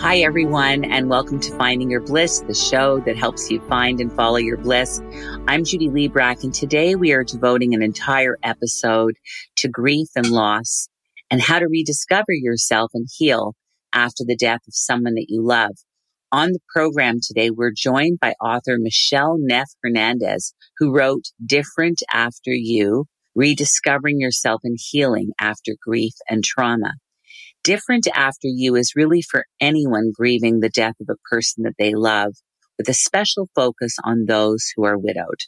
Hi, everyone, and welcome to Finding Your Bliss, the show that helps you find and follow your bliss. I'm Judy Liebrack, and today we are devoting an entire episode to grief and loss and how to rediscover yourself and heal after the death of someone that you love. On the program today, we're joined by author Michelle Neff Hernandez, who wrote Different After You, Rediscovering Yourself and Healing After Grief and Trauma different after you is really for anyone grieving the death of a person that they love with a special focus on those who are widowed.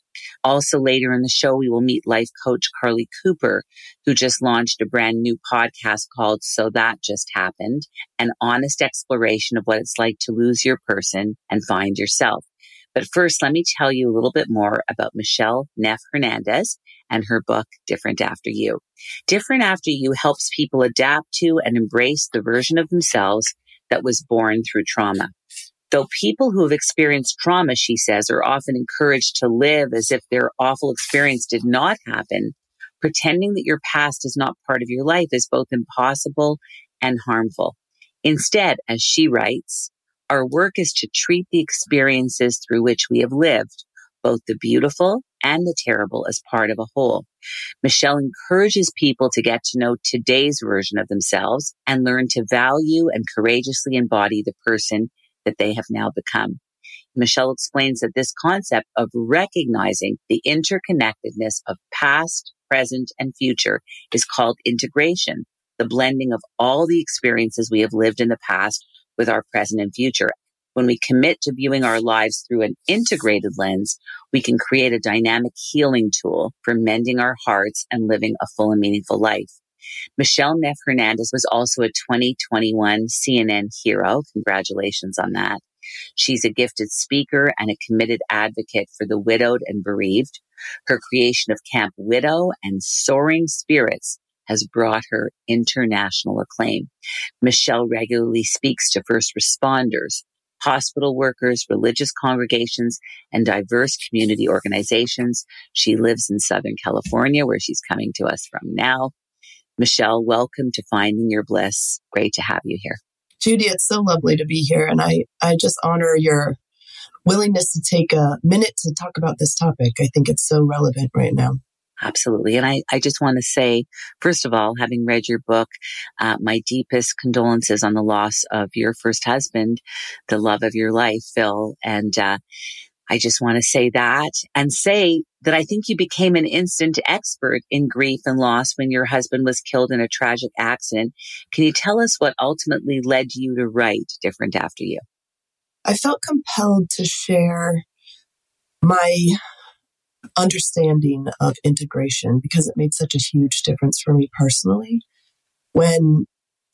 Also later in the show, we will meet life coach Carly Cooper, who just launched a brand new podcast called So That Just Happened, an honest exploration of what it's like to lose your person and find yourself. But first, let me tell you a little bit more about Michelle Neff Hernandez and her book, Different After You. Different After You helps people adapt to and embrace the version of themselves that was born through trauma. Though people who have experienced trauma, she says, are often encouraged to live as if their awful experience did not happen, pretending that your past is not part of your life is both impossible and harmful. Instead, as she writes, our work is to treat the experiences through which we have lived, both the beautiful and the terrible as part of a whole. Michelle encourages people to get to know today's version of themselves and learn to value and courageously embody the person that they have now become. Michelle explains that this concept of recognizing the interconnectedness of past, present, and future is called integration, the blending of all the experiences we have lived in the past with our present and future when we commit to viewing our lives through an integrated lens, we can create a dynamic healing tool for mending our hearts and living a full and meaningful life. Michelle Neff Hernandez was also a 2021 CNN hero. Congratulations on that. She's a gifted speaker and a committed advocate for the widowed and bereaved. Her creation of Camp Widow and Soaring Spirits has brought her international acclaim. Michelle regularly speaks to first responders, hospital workers, religious congregations, and diverse community organizations. She lives in Southern California, where she's coming to us from now. Michelle, welcome to Finding Your Bliss. Great to have you here. Judy, it's so lovely to be here. And I, I just honor your willingness to take a minute to talk about this topic. I think it's so relevant right now. Absolutely. And I, I just want to say, first of all, having read your book, uh, my deepest condolences on the loss of your first husband, the love of your life, Phil. And, uh, I just want to say that and say that I think you became an instant expert in grief and loss when your husband was killed in a tragic accident. Can you tell us what ultimately led you to write Different After You? I felt compelled to share my understanding of integration because it made such a huge difference for me personally. When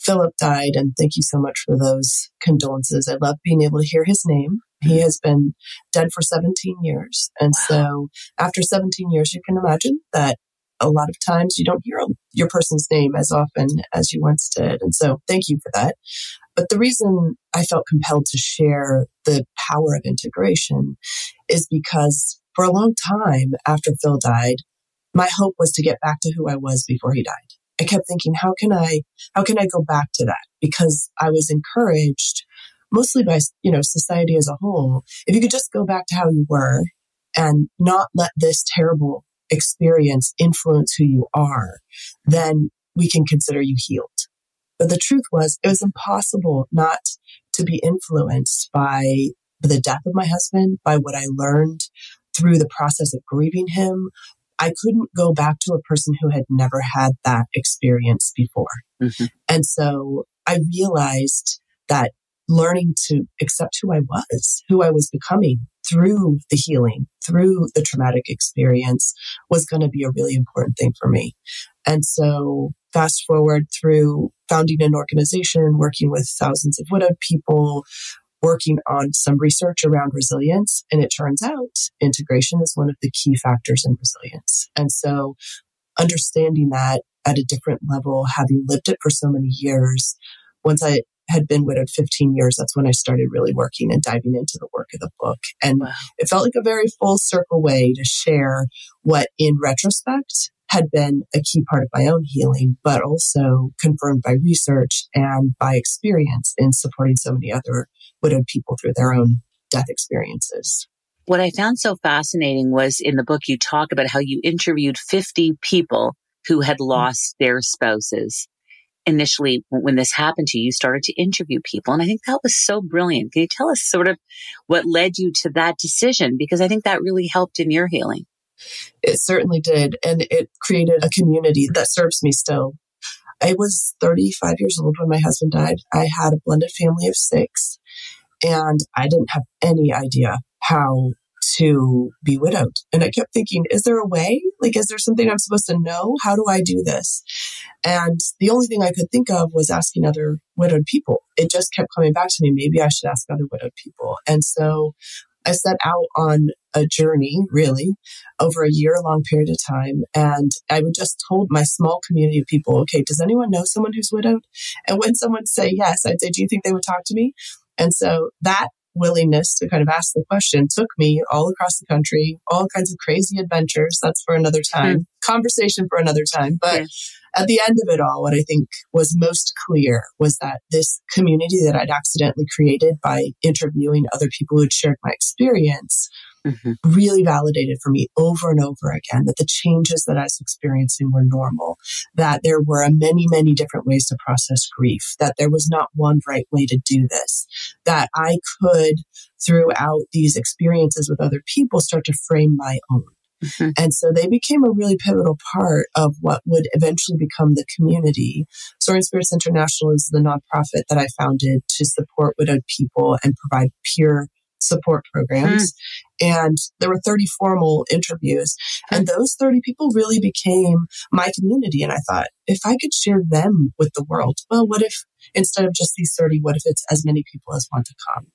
Philip died, and thank you so much for those condolences. I love being able to hear his name. He mm-hmm. has been dead for 17 years. And so after 17 years, you can imagine that a lot of times you don't hear your person's name as often as you once did. And so thank you for that. But the reason I felt compelled to share the power of integration is because for a long time after Phil died, my hope was to get back to who I was before he died. I kept thinking, how can I, how can I go back to that? Because I was encouraged mostly by, you know, society as a whole. If you could just go back to how you were and not let this terrible experience influence who you are, then we can consider you healed. But the truth was, it was impossible not to be influenced by the death of my husband, by what I learned through the process of grieving him, I couldn't go back to a person who had never had that experience before. Mm-hmm. And so I realized that learning to accept who I was, who I was becoming through the healing, through the traumatic experience was going to be a really important thing for me. And so fast forward through founding an organization, working with thousands of widowed people, working on some research around resilience. And it turns out integration is one of the key factors in resilience. And so understanding that at a different level, having lived it for so many years, once I had been widowed 15 years, that's when I started really working and diving into the work of the book. And wow. it felt like a very full circle way to share what in retrospect had been a key part of my own healing, but also confirmed by research and by experience in supporting so many other widowed people through their own death experiences. What I found so fascinating was in the book, you talk about how you interviewed 50 people who had mm-hmm. lost their spouses. Initially, when this happened to you, you started to interview people. And I think that was so brilliant. Can you tell us sort of what led you to that decision? Because I think that really helped in your healing. It certainly did. And it created a community that serves me still. I was 35 years old when my husband died. I had a blended family of six, and I didn't have any idea how to be widowed. And I kept thinking, is there a way? Like, is there something I'm supposed to know? How do I do this? And the only thing I could think of was asking other widowed people. It just kept coming back to me. Maybe I should ask other widowed people. And so I set out on a journey, really, over a year long period of time. And I would just told my small community of people, okay, does anyone know someone who's widowed? And when someone say yes, I'd say, do you think they would talk to me? And so that willingness to kind of ask the question took me all across the country, all kinds of crazy adventures. That's for another time, mm. Conversation for another time. But at the end of it all, what I think was most clear was that this community that I'd accidentally created by interviewing other people who'd shared my experience mm-hmm. really validated for me over and over again that the changes that I was experiencing were normal, that there were many, many different ways to process grief, that there was not one right way to do this, that I could, throughout these experiences with other people, start to frame my own. Mm-hmm. And so they became a really pivotal part of what would eventually become the community. Soaring Spirits International is the nonprofit that I founded to support widowed people and provide peer support programs. Mm. And there were 30 formal interviews. And those 30 people really became my community. And I thought, if I could share them with the world, well, what if instead of just these 30, what if it's as many people as want to come?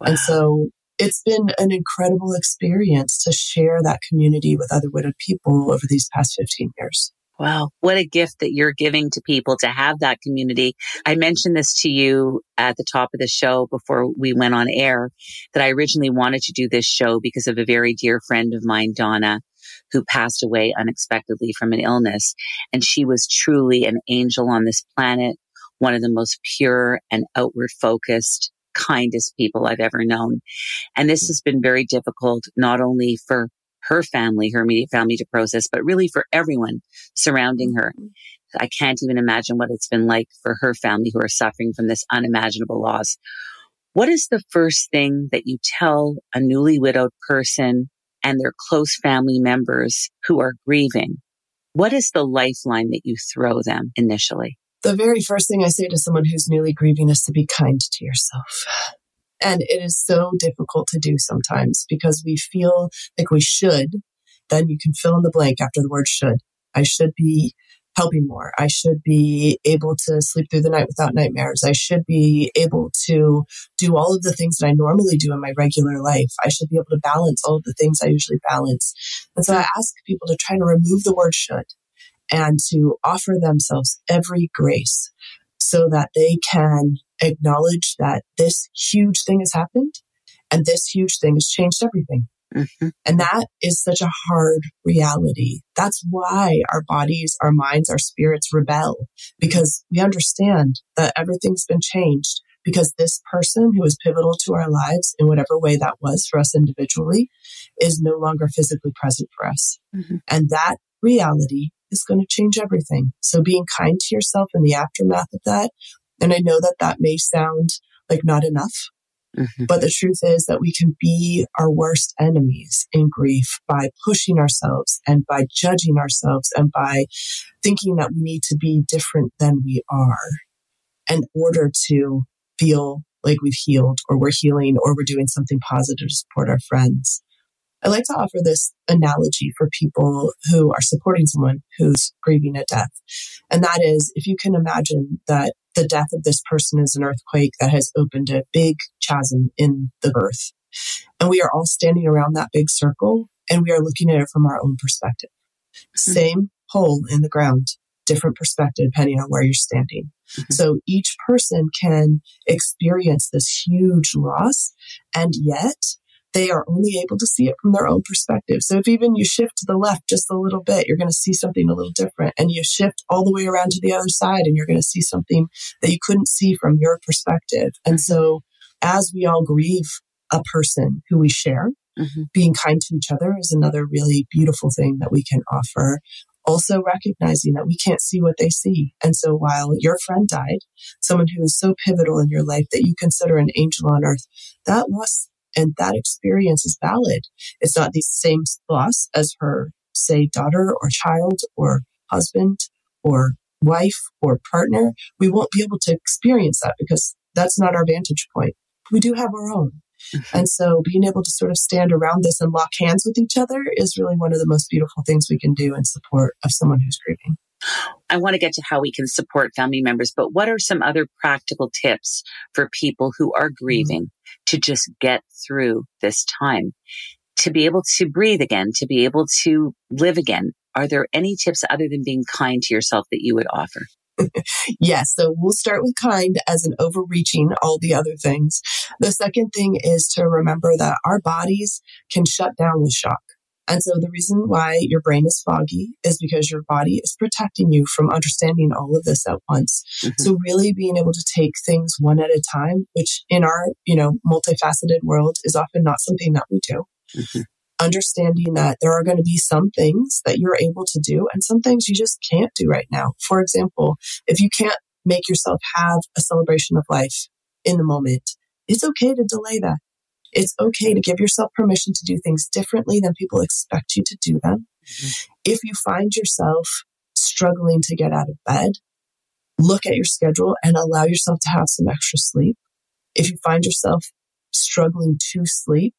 Wow. And so it's been an incredible experience to share that community with other widowed people over these past 15 years. Wow. What a gift that you're giving to people to have that community. I mentioned this to you at the top of the show before we went on air that I originally wanted to do this show because of a very dear friend of mine, Donna, who passed away unexpectedly from an illness. And she was truly an angel on this planet, one of the most pure and outward focused, kindest people I've ever known. And this has been very difficult, not only for her family, her immediate family to process, but really for everyone surrounding her. Mm-hmm. I can't even imagine what it's been like for her family who are suffering from this unimaginable loss. What is the first thing that you tell a newly widowed person and their close family members who are grieving? What is the lifeline that you throw them initially? The very first thing I say to someone who's newly grieving is to be kind to yourself. And it is so difficult to do sometimes because we feel like we should. Then you can fill in the blank after the word should. I should be helping more. I should be able to sleep through the night without nightmares. I should be able to do all of the things that I normally do in my regular life. I should be able to balance all of the things I usually balance. And so I ask people to try to remove the word should and to offer themselves every grace so that they can acknowledge that this huge thing has happened and this huge thing has changed everything. Mm-hmm. And that is such a hard reality. That's why our bodies, our minds, our spirits rebel because we understand that everything's been changed because this person who was pivotal to our lives in whatever way that was for us individually is no longer physically present for us. Mm-hmm. And that reality is going to change everything. So being kind to yourself in the aftermath of that. And I know that that may sound like not enough, mm-hmm. but the truth is that we can be our worst enemies in grief by pushing ourselves and by judging ourselves and by thinking that we need to be different than we are in order to feel like we've healed or we're healing or we're doing something positive to support our friends. I like to offer this analogy for people who are supporting someone who's grieving a death. And that is if you can imagine that the death of this person is an earthquake that has opened a big chasm in the earth. And we are all standing around that big circle and we are looking at it from our own perspective. Mm-hmm. Same hole in the ground, different perspective depending on where you're standing. Mm-hmm. So each person can experience this huge loss and yet they are only able to see it from their own perspective. So if even you shift to the left just a little bit, you're going to see something a little different. And you shift all the way around to the other side and you're going to see something that you couldn't see from your perspective. And so as we all grieve a person who we share, mm-hmm. being kind to each other is another really beautiful thing that we can offer also recognizing that we can't see what they see. And so while your friend died, someone who is so pivotal in your life that you consider an angel on earth, that loss and that experience is valid. It's not the same loss as her, say, daughter or child or husband or wife or partner. We won't be able to experience that because that's not our vantage point. We do have our own. Mm-hmm. And so being able to sort of stand around this and lock hands with each other is really one of the most beautiful things we can do in support of someone who's grieving. I want to get to how we can support family members, but what are some other practical tips for people who are mm-hmm. grieving. To just get through this time, to be able to breathe again, to be able to live again? Are there any tips other than being kind to yourself that you would offer? yes. So we'll start with kind as an overreaching all the other things. The second thing is to remember that our bodies can shut down with shock. And so the reason why your brain is foggy is because your body is protecting you from understanding all of this at once. Mm-hmm. So really being able to take things one at a time, which in our, you know, multifaceted world is often not something that we do. Mm-hmm understanding that there are going to be some things that you're able to do and some things you just can't do right now. For example, if you can't make yourself have a celebration of life in the moment, it's okay to delay that. It's okay to give yourself permission to do things differently than people expect you to do them. Mm-hmm. If you find yourself struggling to get out of bed, look at your schedule and allow yourself to have some extra sleep. If you find yourself struggling to sleep,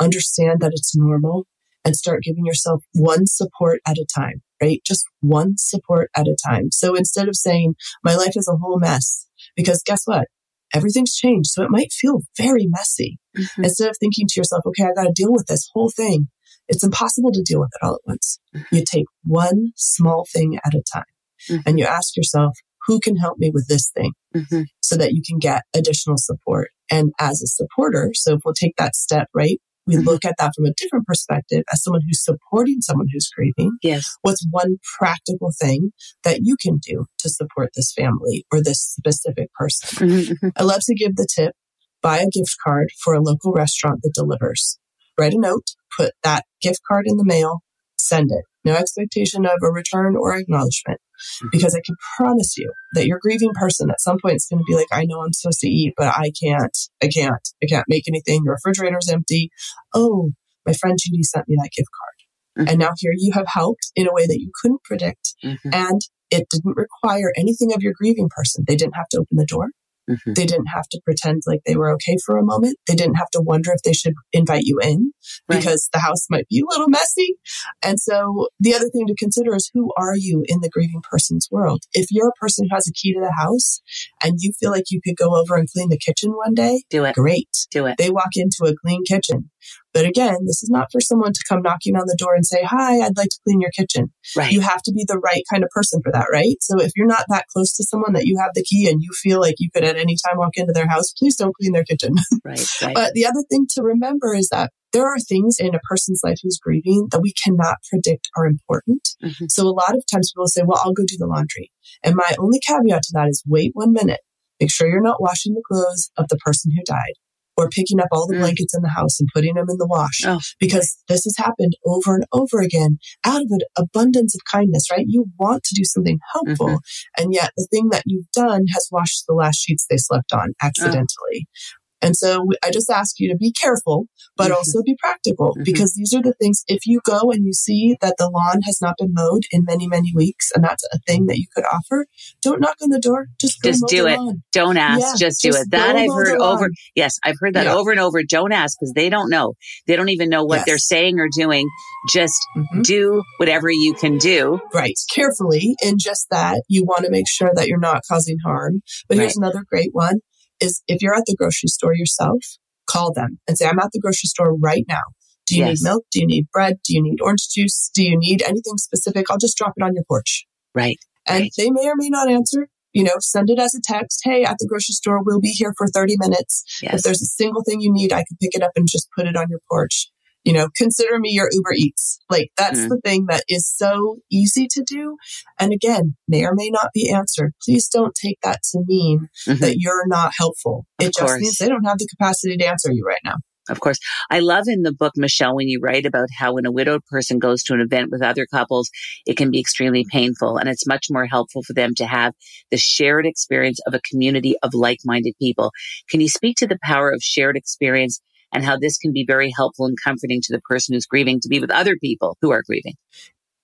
understand that it's normal and start giving yourself one support at a time, right? Just one support at a time. So instead of saying, my life is a whole mess, because guess what? Everything's changed. So it might feel very messy. Mm-hmm. Instead of thinking to yourself, okay, I got to deal with this whole thing. It's impossible to deal with it all at once. Mm-hmm. You take one small thing at a time mm-hmm. and you ask yourself, who can help me with this thing mm-hmm. so that you can get additional support. And as a supporter, so if we'll take that step, right? We look at that from a different perspective as someone who's supporting someone who's grieving. Yes. What's one practical thing that you can do to support this family or this specific person? Mm-hmm, mm-hmm. I love to give the tip buy a gift card for a local restaurant that delivers. Write a note, put that gift card in the mail, send it. No expectation of a return or acknowledgement. Mm-hmm. Because I can promise you that your grieving person at some point is going to be like, I know I'm supposed to eat, but I can't. I can't. I can't make anything. The refrigerator's empty. Oh, my friend Judy sent me that gift card. Mm-hmm. And now here you have helped in a way that you couldn't predict. Mm-hmm. And it didn't require anything of your grieving person. They didn't have to open the door. Mm-hmm. They didn't have to pretend like they were okay for a moment. They didn't have to wonder if they should invite you in right. because the house might be a little messy. And so the other thing to consider is who are you in the grieving person's world? If you're a person who has a key to the house and you feel like you could go over and clean the kitchen one day, do it. Great. Do it. They walk into a clean kitchen. But again, this is not for someone to come knocking on the door and say, Hi, I'd like to clean your kitchen. Right. You have to be the right kind of person for that, right? So if you're not that close to someone that you have the key and you feel like you could at any time walk into their house, please don't clean their kitchen. Right. right. but the other thing to remember is that there are things in a person's life who's grieving that we cannot predict are important. Mm-hmm. So a lot of times people say, well, I'll go do the laundry. And my only caveat to that is wait one minute. Make sure you're not washing the clothes of the person who died or picking up all the mm. blankets in the house and putting them in the wash oh. because this has happened over and over again out of an abundance of kindness, right? You want to do something helpful. Mm-hmm. And yet the thing that you've done has washed the last sheets they slept on accidentally. Oh. And so I just ask you to be careful, but mm-hmm. also be practical mm-hmm. because these are the things. If you go and you see that the lawn has not been mowed in many, many weeks, and that's a thing that you could offer, don't knock on the door. Just just do it. Lawn. Don't ask. Yeah, just do it. That I've heard over. Yes, I've heard that yeah. over and over. Don't ask because they don't know. They don't even know what yes. they're saying or doing. Just mm-hmm. do whatever you can do. Right. Carefully. In just that, you want to make sure that you're not causing harm. But here's another great one is if you're at the grocery store yourself, call them and say, I'm at the grocery store right now. Do you yes. need milk? Do you need bread? Do you need orange juice? Do you need anything specific? I'll just drop it on your porch. Right. And right. they may or may not answer. You know, send it as a text. Hey, at the grocery store, we'll be here for 30 minutes. Yes. If there's a single thing you need, I can pick it up and just put it on your porch you know, consider me your Uber Eats. Like that's mm. the thing that is so easy to do. And again, may or may not be answered. Please don't take that to mean mm-hmm. that you're not helpful. Of it just course. means they don't have the capacity to answer you right now. Of course. I love in the book, Michelle, when you write about how when a widowed person goes to an event with other couples, it can be extremely painful and it's much more helpful for them to have the shared experience of a community of like-minded people. Can you speak to the power of shared experience and how this can be very helpful and comforting to the person who's grieving to be with other people who are grieving.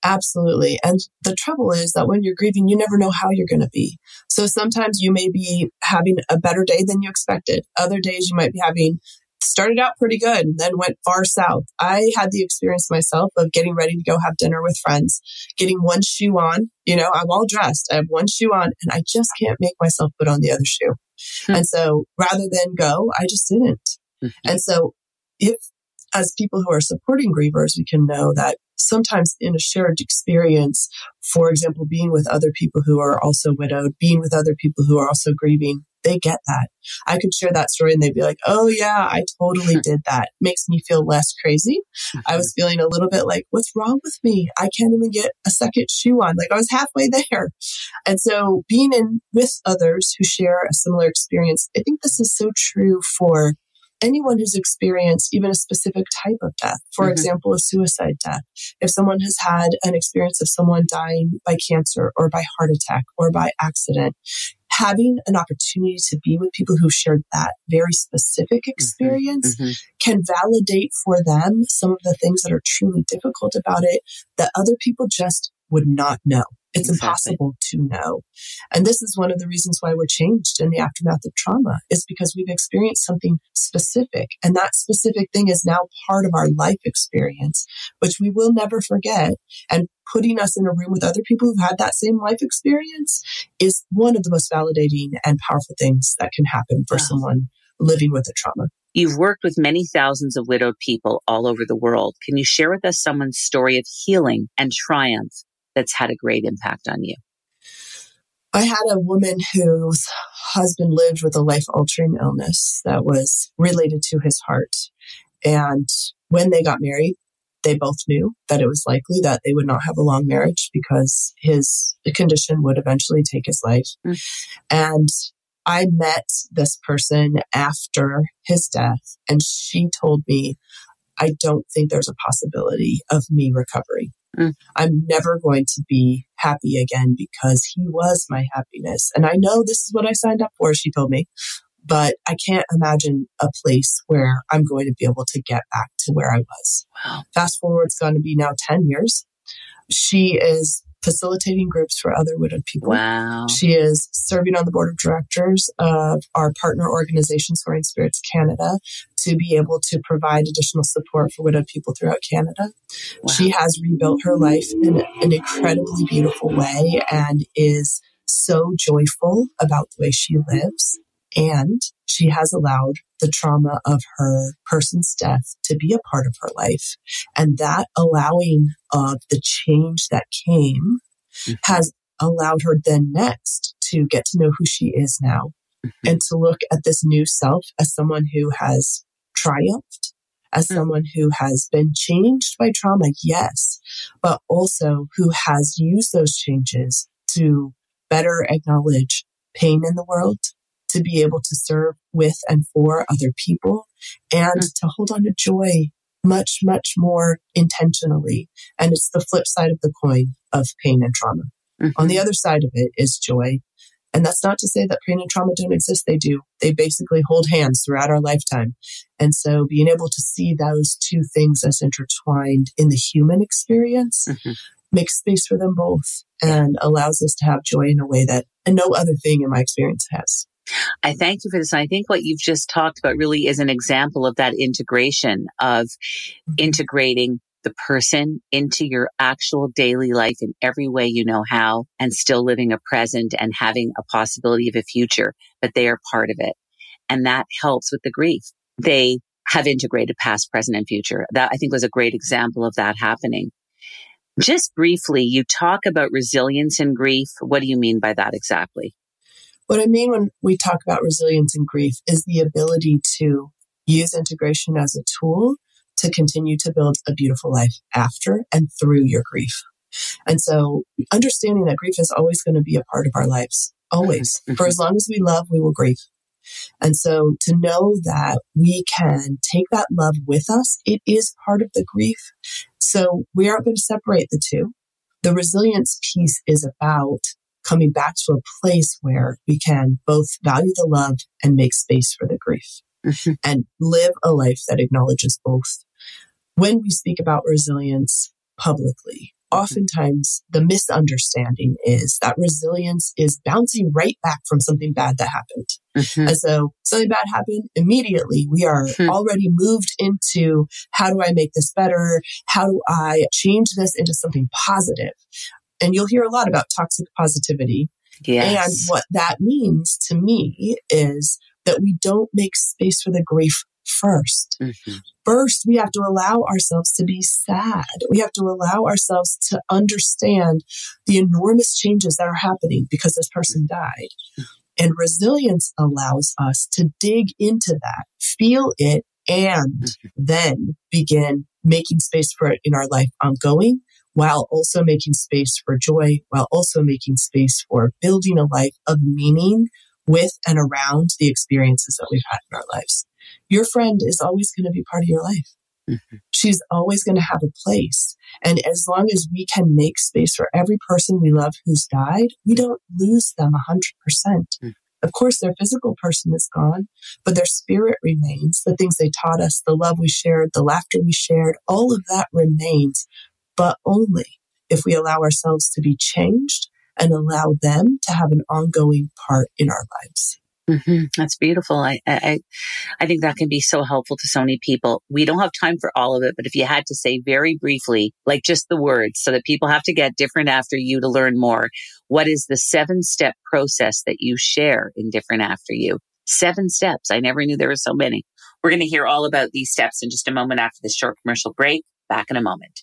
Absolutely. And the trouble is that when you're grieving, you never know how you're going to be. So sometimes you may be having a better day than you expected. Other days you might be having started out pretty good and then went far south. I had the experience myself of getting ready to go have dinner with friends, getting one shoe on. You know, I'm all dressed. I have one shoe on and I just can't make myself put on the other shoe. Hmm. And so rather than go, I just didn't. Mm-hmm. And so if as people who are supporting grievers, we can know that sometimes in a shared experience, for example, being with other people who are also widowed, being with other people who are also grieving, they get that. I could share that story and they'd be like, Oh yeah, I totally did that. Makes me feel less crazy. I was feeling a little bit like, what's wrong with me? I can't even get a second shoe on. Like I was halfway there. And so being in with others who share a similar experience, I think this is so true for anyone who's experienced even a specific type of death, for mm-hmm. example, a suicide death, if someone has had an experience of someone dying by cancer or by heart attack or by accident, having an opportunity to be with people who shared that very specific mm-hmm. experience mm-hmm. can validate for them some of the things that are truly difficult about it that other people just would not know. It's exactly. impossible to know. And this is one of the reasons why we're changed in the aftermath of trauma is because we've experienced something specific. And that specific thing is now part of our life experience, which we will never forget. And putting us in a room with other people who've had that same life experience is one of the most validating and powerful things that can happen for wow. someone living with a trauma. You've worked with many thousands of widowed people all over the world. Can you share with us someone's story of healing and triumph that's had a great impact on you? I had a woman whose husband lived with a life altering illness that was related to his heart. And when they got married, they both knew that it was likely that they would not have a long marriage because his condition would eventually take his life. Mm. And I met this person after his death, and she told me, I don't think there's a possibility of me recovering. Mm. I'm never going to be happy again because he was my happiness. And I know this is what I signed up for, she told me, but I can't imagine a place where I'm going to be able to get back to where I was. Wow. Fast forward, it's going to be now 10 years. She is facilitating groups for other widowed people. Wow. She is serving on the board of directors of our partner organization, Soaring Spirits Canada, to be able to provide additional support for widowed people throughout Canada. Wow. She has rebuilt her life in an incredibly beautiful way and is so joyful about the way she lives. And she has allowed the trauma of her person's death to be a part of her life. And that allowing of the change that came mm-hmm. has allowed her then next to get to know who she is now mm-hmm. and to look at this new self as someone who has triumphed, as mm-hmm. someone who has been changed by trauma, yes, but also who has used those changes to better acknowledge pain in the world, to be able to serve with and for other people and mm. to hold on to joy much, much more intentionally. And it's the flip side of the coin of pain and trauma. Mm-hmm. On the other side of it is joy. And that's not to say that pain and trauma don't exist. They do. They basically hold hands throughout our lifetime. And so being able to see those two things as intertwined in the human experience mm-hmm. makes space for them both and allows us to have joy in a way that no other thing in my experience has. I thank you for this. And I think what you've just talked about really is an example of that integration of mm-hmm. integrating the person into your actual daily life in every way you know how and still living a present and having a possibility of a future, but they are part of it. And that helps with the grief. They have integrated past, present, and future. That I think was a great example of that happening. Just briefly, you talk about resilience in grief. What do you mean by that exactly? What I mean when we talk about resilience and grief is the ability to use integration as a tool to continue to build a beautiful life after and through your grief. And so understanding that grief is always going to be a part of our lives, always. Mm-hmm. For as long as we love, we will grieve. And so to know that we can take that love with us, it is part of the grief. So we aren't going to separate the two. The resilience piece is about coming back to a place where we can both value the love and make space for the grief mm-hmm. and live a life that acknowledges both when we speak about resilience publicly, oftentimes the misunderstanding is that resilience is bouncing right back from something bad that happened. Mm-hmm. And so something bad happened immediately. We are mm-hmm. already moved into how do I make this better? How do I change this into something positive? And you'll hear a lot about toxic positivity. Yes. And what that means to me is that we don't make space for the grief 1st mm-hmm. First, we have to allow ourselves to be sad. We have to allow ourselves to understand the enormous changes that are happening because this person died. And resilience allows us to dig into that, feel it, and mm-hmm. then begin making space for it in our life ongoing while also making space for joy, while also making space for building a life of meaning with and around the experiences that we've had in our lives your friend is always going to be part of your life. Mm-hmm. She's always going to have a place. And as long as we can make space for every person we love who's died, we don't lose them 100%. Mm-hmm. Of course, their physical person is gone, but their spirit remains. The things they taught us, the love we shared, the laughter we shared, all of that remains, but only if we allow ourselves to be changed and allow them to have an ongoing part in our lives. Mm-hmm. That's beautiful. I, I, I think that can be so helpful to so many people. We don't have time for all of it, but if you had to say very briefly, like just the words so that people have to get different after you to learn more, what is the seven step process that you share in different after you? Seven steps. I never knew there were so many. We're going to hear all about these steps in just a moment after this short commercial break. Back in a moment.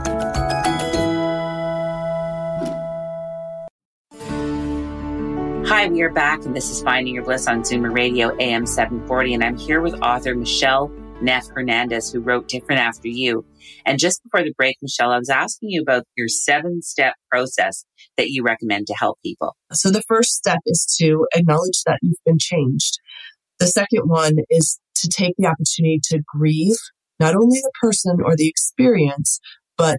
Hi, we are back, and this is Finding Your Bliss on Zoomer Radio AM 740. And I'm here with author Michelle Neff Hernandez, who wrote Different After You. And just before the break, Michelle, I was asking you about your seven step process that you recommend to help people. So the first step is to acknowledge that you've been changed. The second one is to take the opportunity to grieve not only the person or the experience, but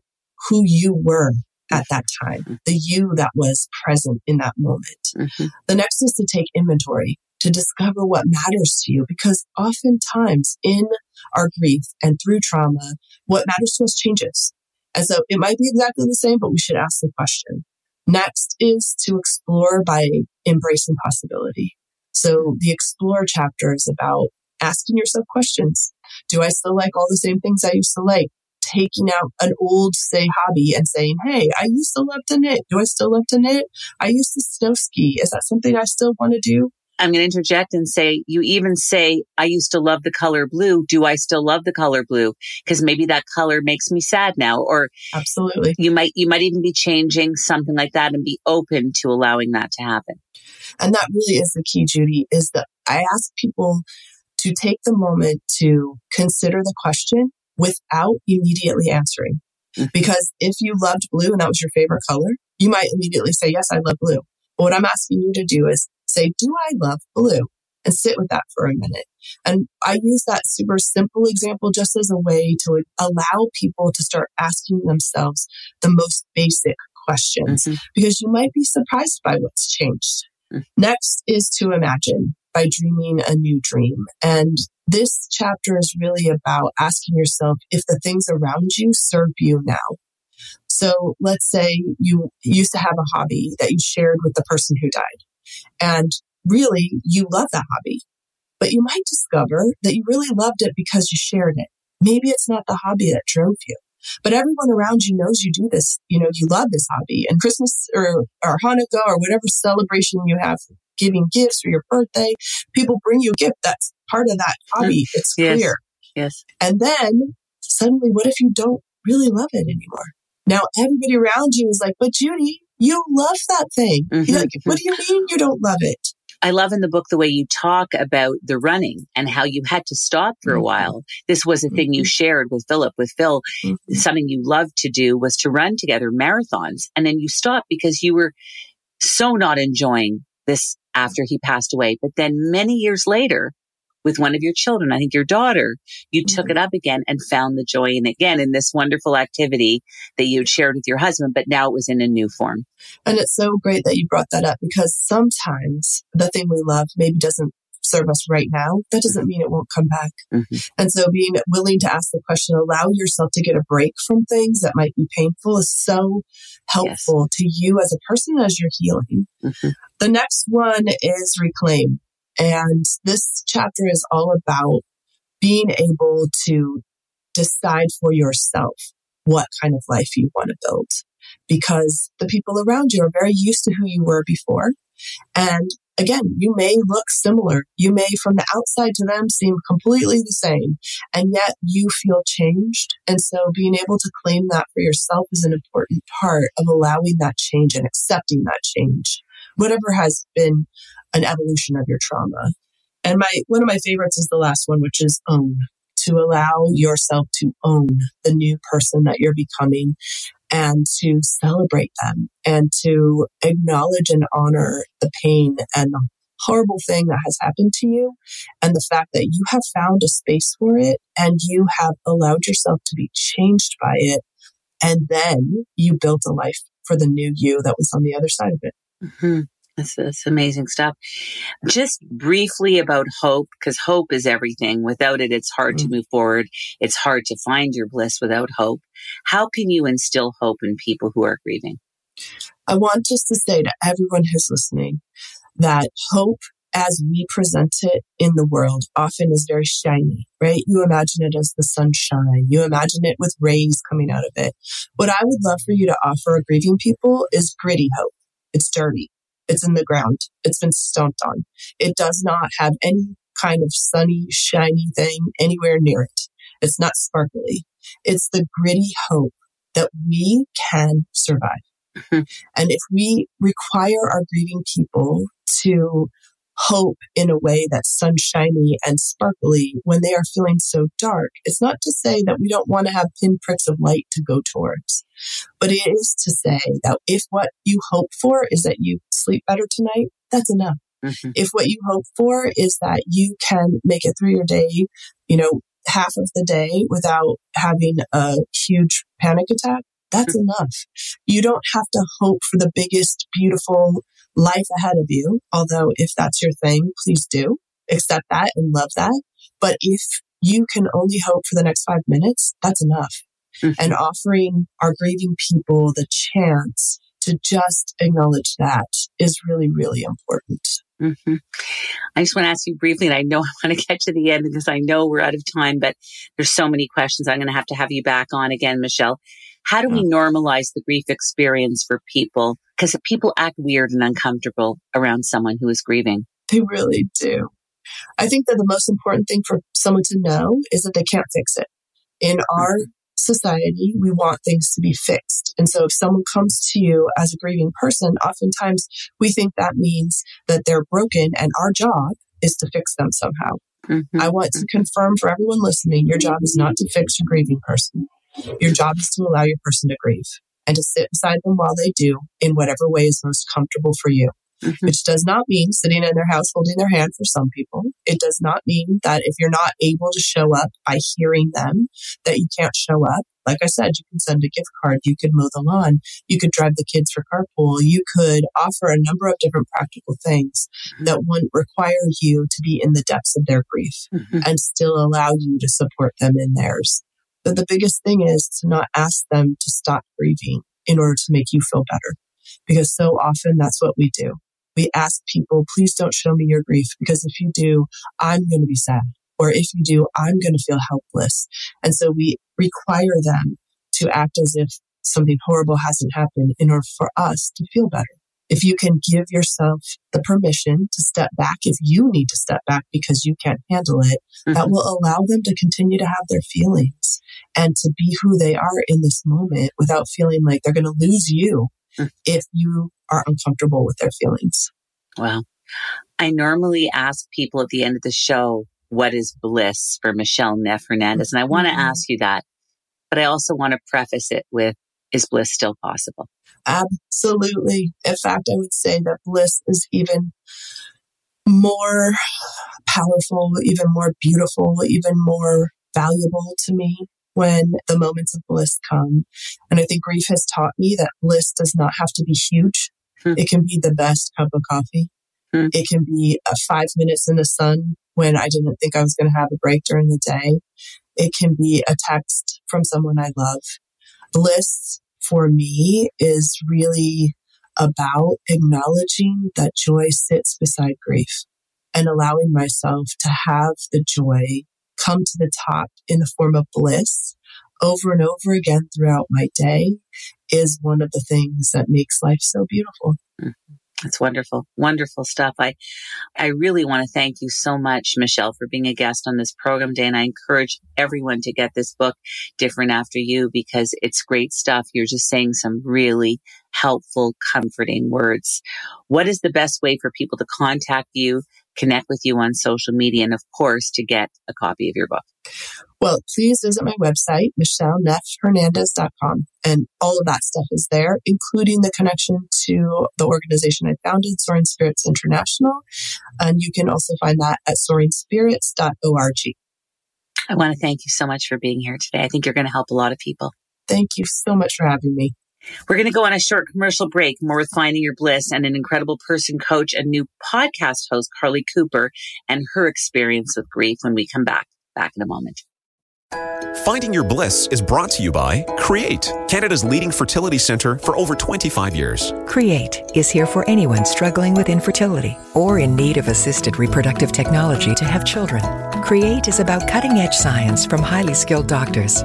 who you were at that time, mm-hmm. the you that was present in that moment. Mm-hmm. The next is to take inventory, to discover what matters to you, because oftentimes in our grief and through trauma, what matters to us changes. And so it might be exactly the same, but we should ask the question. Next is to explore by embracing possibility. So the explore chapter is about asking yourself questions. Do I still like all the same things I used to like? Taking out an old, say, hobby and saying, Hey, I used to love to knit. Do I still love to knit? I used to snow ski. Is that something I still want to do? I'm going to interject and say, you even say, I used to love the color blue. Do I still love the color blue? Because maybe that color makes me sad now. Or absolutely, you might, you might even be changing something like that and be open to allowing that to happen. And that really is the key, Judy, is that I ask people to take the moment to consider the question without immediately answering. Mm-hmm. Because if you loved blue and that was your favorite color, you might immediately say, Yes, I love blue. But what I'm asking you to do is say, do I love blue? And sit with that for a minute. And I use that super simple example just as a way to allow people to start asking themselves the most basic questions mm-hmm. because you might be surprised by what's changed. Mm-hmm. Next is to imagine by dreaming a new dream. And this chapter is really about asking yourself if the things around you serve you now. So let's say you used to have a hobby that you shared with the person who died. And really, you love that hobby. But you might discover that you really loved it because you shared it. Maybe it's not the hobby that drove you, but everyone around you knows you do this. You know, you love this hobby and Christmas or, or Hanukkah or whatever celebration you have, giving gifts or your birthday, people bring you a gift. That's part of that hobby. Mm. It's yes. clear. Yes. And then suddenly, what if you don't really love it anymore? Now everybody around you is like, but Judy, you love that thing. Mm-hmm. Like, what do you mean you don't love it? I love in the book the way you talk about the running and how you had to stop for a mm-hmm. while. This was a thing mm-hmm. you shared with Philip, with Phil. Mm-hmm. Something you loved to do was to run together marathons. And then you stopped because you were so not enjoying this after he passed away. But then many years later, with one of your children, I think your daughter, you mm-hmm. took it up again and found the joy in again in this wonderful activity that you had shared with your husband, but now it was in a new form. And it's so great that you brought that up because sometimes the thing we love maybe doesn't serve us right now. That doesn't mean it won't come back. Mm-hmm. And so being willing to ask the question, allow yourself to get a break from things that might be painful is so helpful yes. to you as a person as you're healing. Mm-hmm. The next one is reclaim. And this chapter is all about being able to decide for yourself what kind of life you want to build because the people around you are very used to who you were before. And again, you may look similar. You may from the outside to them seem completely the same and yet you feel changed. And so being able to claim that for yourself is an important part of allowing that change and accepting that change. Whatever has been an evolution of your trauma. And my one of my favorites is the last one, which is own. To allow yourself to own the new person that you're becoming and to celebrate them and to acknowledge and honor the pain and the horrible thing that has happened to you and the fact that you have found a space for it and you have allowed yourself to be changed by it. And then you built a life for the new you that was on the other side of it. Mm-hmm. That's, that's amazing stuff. Just briefly about hope, because hope is everything. Without it, it's hard mm-hmm. to move forward. It's hard to find your bliss without hope. How can you instill hope in people who are grieving? I want just to say to everyone who's listening that hope as we present it in the world often is very shiny, right? You imagine it as the sunshine. You imagine it with rays coming out of it. What I would love for you to offer grieving people is gritty hope. It's dirty. It's in the ground. It's been stomped on. It does not have any kind of sunny, shiny thing anywhere near it. It's not sparkly. It's the gritty hope that we can survive. Mm-hmm. And if we require our grieving people to hope in a way that's sunshiny and sparkly when they are feeling so dark. It's not to say that we don't want to have pinpricks of light to go towards, but it is to say that if what you hope for is that you sleep better tonight, that's enough. Mm-hmm. If what you hope for is that you can make it through your day, you know, half of the day without having a huge panic attack, that's mm-hmm. enough. You don't have to hope for the biggest, beautiful, life ahead of you. Although if that's your thing, please do accept that and love that. But if you can only hope for the next five minutes, that's enough. Mm-hmm. And offering our grieving people the chance to just acknowledge that is really, really important. Mm-hmm. I just want to ask you briefly, and I know I want to get to the end because I know we're out of time, but there's so many questions. I'm going to have to have you back on again, Michelle. How do we normalize the grief experience for people? Because people act weird and uncomfortable around someone who is grieving. They really do. I think that the most important thing for someone to know is that they can't fix it. In our society, we want things to be fixed. And so if someone comes to you as a grieving person, oftentimes we think that means that they're broken and our job is to fix them somehow. Mm-hmm. I want to confirm for everyone listening, your job is not to fix your grieving person. Your job is to allow your person to grieve and to sit beside them while they do in whatever way is most comfortable for you mm-hmm. which does not mean sitting in their house holding their hand for some people. It does not mean that if you're not able to show up by hearing them, that you can't show up. Like I said, you can send a gift card, you could mow the lawn, you could drive the kids for carpool, you could offer a number of different practical things mm-hmm. that wouldn't require you to be in the depths of their grief mm-hmm. and still allow you to support them in theirs. But the biggest thing is to not ask them to stop grieving in order to make you feel better. Because so often that's what we do we ask people, please don't show me your grief because if you do, I'm going to be sad. Or if you do, I'm going to feel helpless. And so we require them to act as if something horrible hasn't happened in order for us to feel better. If you can give yourself the permission to step back, if you need to step back because you can't handle it, mm-hmm. that will allow them to continue to have their feelings and to be who they are in this moment without feeling like they're going to lose you mm-hmm. if you are uncomfortable with their feelings. Well, I normally ask people at the end of the show, what is bliss for Michelle Neff Hernandez? And I want to mm-hmm. ask you that, but I also want to preface it with, is bliss still possible? Absolutely. In fact, I would say that bliss is even more powerful, even more beautiful, even more valuable to me when the moments of bliss come. And I think grief has taught me that bliss does not have to be huge. Hmm. It can be the best cup of coffee. Hmm. It can be a five minutes in the sun when I didn't think I was going to have a break during the day. It can be a text from someone I love. Bliss for me is really about acknowledging that joy sits beside grief and allowing myself to have the joy come to the top in the form of bliss over and over again throughout my day is one of the things that makes life so beautiful. Mm-hmm. That's wonderful. Wonderful stuff. I, I really want to thank you so much, Michelle, for being a guest on this program today. And I encourage everyone to get this book, Different After You, because it's great stuff. You're just saying some really helpful, comforting words. What is the best way for people to contact you, connect with you on social media, and of course, to get a copy of your book? Well, please visit my website, michelleneffhernandez.com. And all of that stuff is there, including the connection to the organization I founded, Soaring Spirits International. And you can also find that at soaringspirits.org. I want to thank you so much for being here today. I think you're going to help a lot of people. Thank you so much for having me. We're going to go on a short commercial break. More with Finding Your Bliss and an incredible person coach and new podcast host, Carly Cooper, and her experience with grief when we come back. Back in a moment. Finding Your Bliss is brought to you by Create, Canada's leading fertility center for over 25 years. Create is here for anyone struggling with infertility or in need of assisted reproductive technology to have children. Create is about cutting edge science from highly skilled doctors.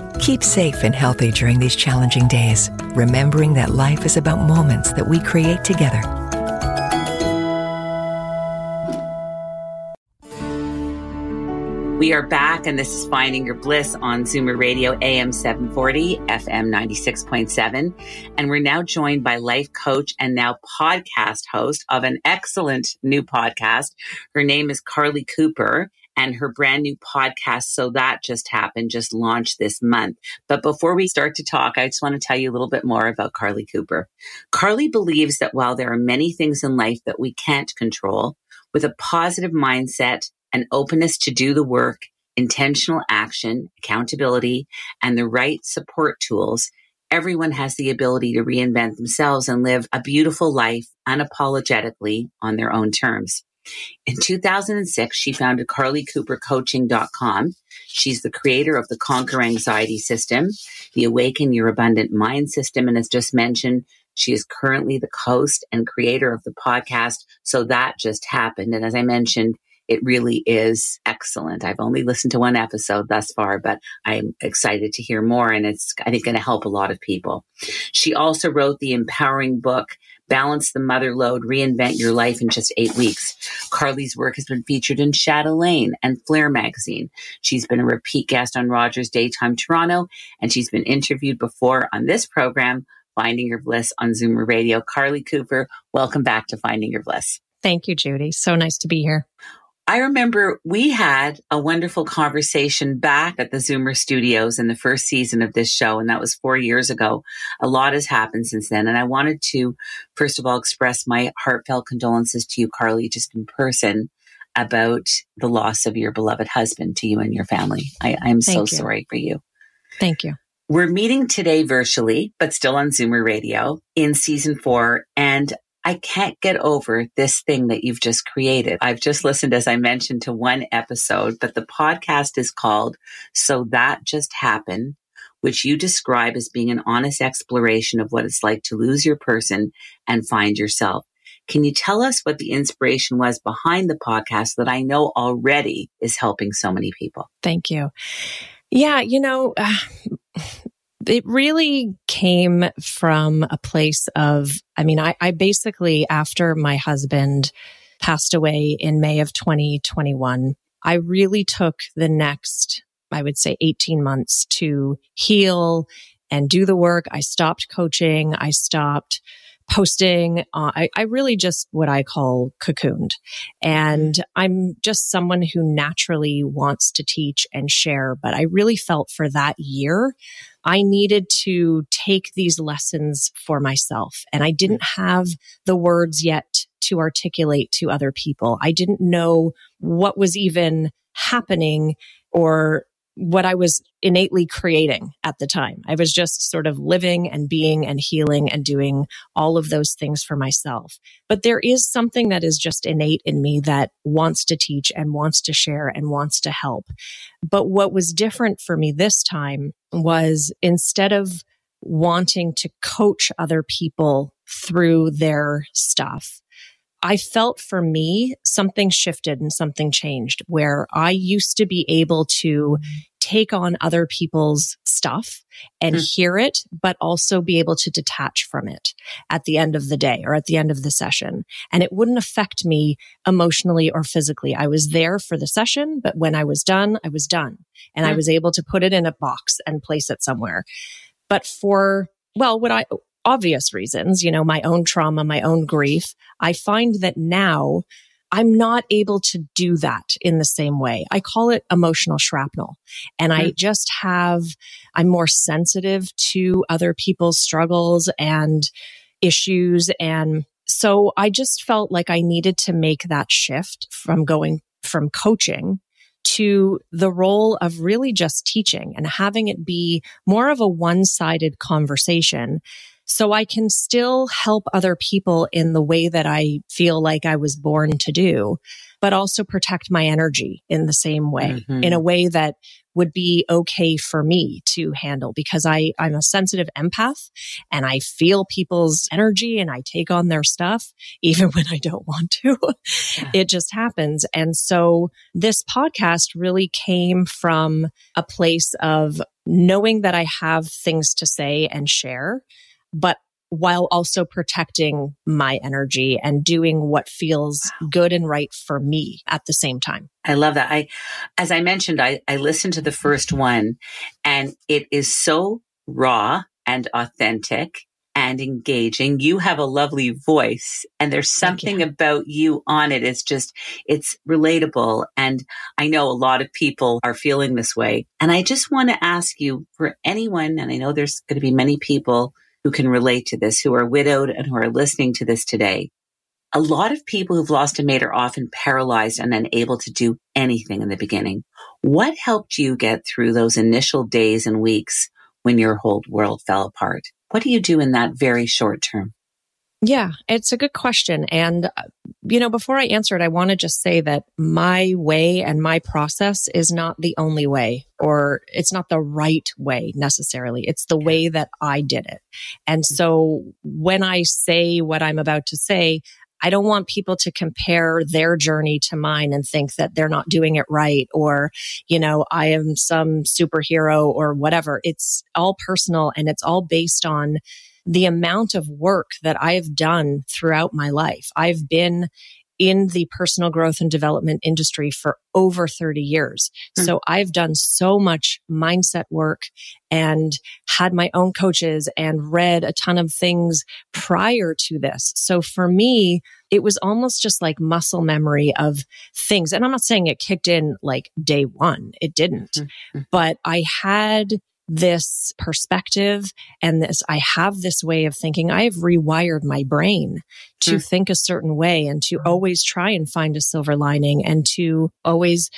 Keep safe and healthy during these challenging days, remembering that life is about moments that we create together. We are back, and this is Finding Your Bliss on Zoomer Radio AM 740, FM 96.7. And we're now joined by life coach and now podcast host of an excellent new podcast. Her name is Carly Cooper and her brand new podcast. So that just happened, just launched this month. But before we start to talk, I just want to tell you a little bit more about Carly Cooper. Carly believes that while there are many things in life that we can't control, With a positive mindset, an openness to do the work, intentional action, accountability, and the right support tools, everyone has the ability to reinvent themselves and live a beautiful life unapologetically on their own terms. In 2006, she founded carlycoopercoaching.com. She's the creator of the Conquer Anxiety System, the Awaken Your Abundant Mind System, and as just mentioned, she is currently the host and creator of the podcast. So that just happened. And as I mentioned, it really is excellent. I've only listened to one episode thus far, but I'm excited to hear more. And it's, I think, going to help a lot of people. She also wrote the empowering book, Balance the Mother Load, Reinvent Your Life in Just Eight Weeks. Carly's work has been featured in Chatelaine and Flair magazine. She's been a repeat guest on Rogers Daytime Toronto, and she's been interviewed before on this program, Finding Your Bliss on Zoomer Radio. Carly Cooper, welcome back to Finding Your Bliss. Thank you, Judy. So nice to be here. I remember we had a wonderful conversation back at the Zoomer studios in the first season of this show, and that was four years ago. A lot has happened since then. And I wanted to, first of all, express my heartfelt condolences to you, Carly, just in person about the loss of your beloved husband to you and your family. I, am so you. sorry for you. Thank you. We're meeting today virtually, but still on Zoomer Radio in season four. And I can't get over this thing that you've just created. I've just listened, as I mentioned, to one episode, but the podcast is called So That Just Happened, which you describe as being an honest exploration of what it's like to lose your person and find yourself. Can you tell us what the inspiration was behind the podcast that I know already is helping so many people? Thank you. Yeah, you know, uh, it really came from a place of, I mean, I, I basically, after my husband passed away in May of 2021, I really took the next, I would say 18 months to heal and do the work. I stopped coaching. I stopped posting. Uh, I, I really just what I call cocooned. And I'm just someone who naturally wants to teach and share. But I really felt for that year, I needed to take these lessons for myself. And I didn't have the words yet to articulate to other people. I didn't know what was even happening or what I was innately creating at the time. I was just sort of living and being and healing and doing all of those things for myself. But there is something that is just innate in me that wants to teach and wants to share and wants to help. But what was different for me this time was instead of wanting to coach other people through their stuff, I felt for me something shifted and something changed where I used to be able to take on other people's stuff and mm. hear it, but also be able to detach from it at the end of the day or at the end of the session. And it wouldn't affect me emotionally or physically. I was there for the session, but when I was done, I was done and mm. I was able to put it in a box and place it somewhere. But for, well, what I, obvious reasons, you know, my own trauma, my own grief, I find that now I'm not able to do that in the same way. I call it emotional shrapnel. And mm-hmm. I just have, I'm more sensitive to other people's struggles and issues. And so I just felt like I needed to make that shift from going from coaching to the role of really just teaching and having it be more of a one sided conversation so I can still help other people in the way that I feel like I was born to do, but also protect my energy in the same way, mm-hmm. in a way that would be okay for me to handle because I, I'm a sensitive empath and I feel people's energy and I take on their stuff even when I don't want to. Yeah. It just happens. And so this podcast really came from a place of knowing that I have things to say and share but while also protecting my energy and doing what feels wow. good and right for me at the same time. I love that. I, as I mentioned, I, I listened to the first one and it is so raw and authentic and engaging. You have a lovely voice and there's something about you on it. It's just, it's relatable. And I know a lot of people are feeling this way. And I just want to ask you for anyone, and I know there's going to be many people who can relate to this, who are widowed and who are listening to this today. A lot of people who've lost a mate are often paralyzed and unable to do anything in the beginning. What helped you get through those initial days and weeks when your whole world fell apart? What do you do in that very short term? Yeah, it's a good question. And, uh, you know, before I answer it, I want to just say that my way and my process is not the only way, or it's not the right way necessarily. It's the way that I did it. And so when I say what I'm about to say, I don't want people to compare their journey to mine and think that they're not doing it right or, you know, I am some superhero or whatever. It's all personal and it's all based on the amount of work that I've done throughout my life. I've been in the personal growth and development industry for over 30 years. Mm. So I've done so much mindset work and had my own coaches and read a ton of things prior to this. So for me, it was almost just like muscle memory of things. And I'm not saying it kicked in like day one. It didn't, mm-hmm. but I had this perspective and this, I have this way of thinking. I have rewired my brain to mm. think a certain way and to always try and find a silver lining and to always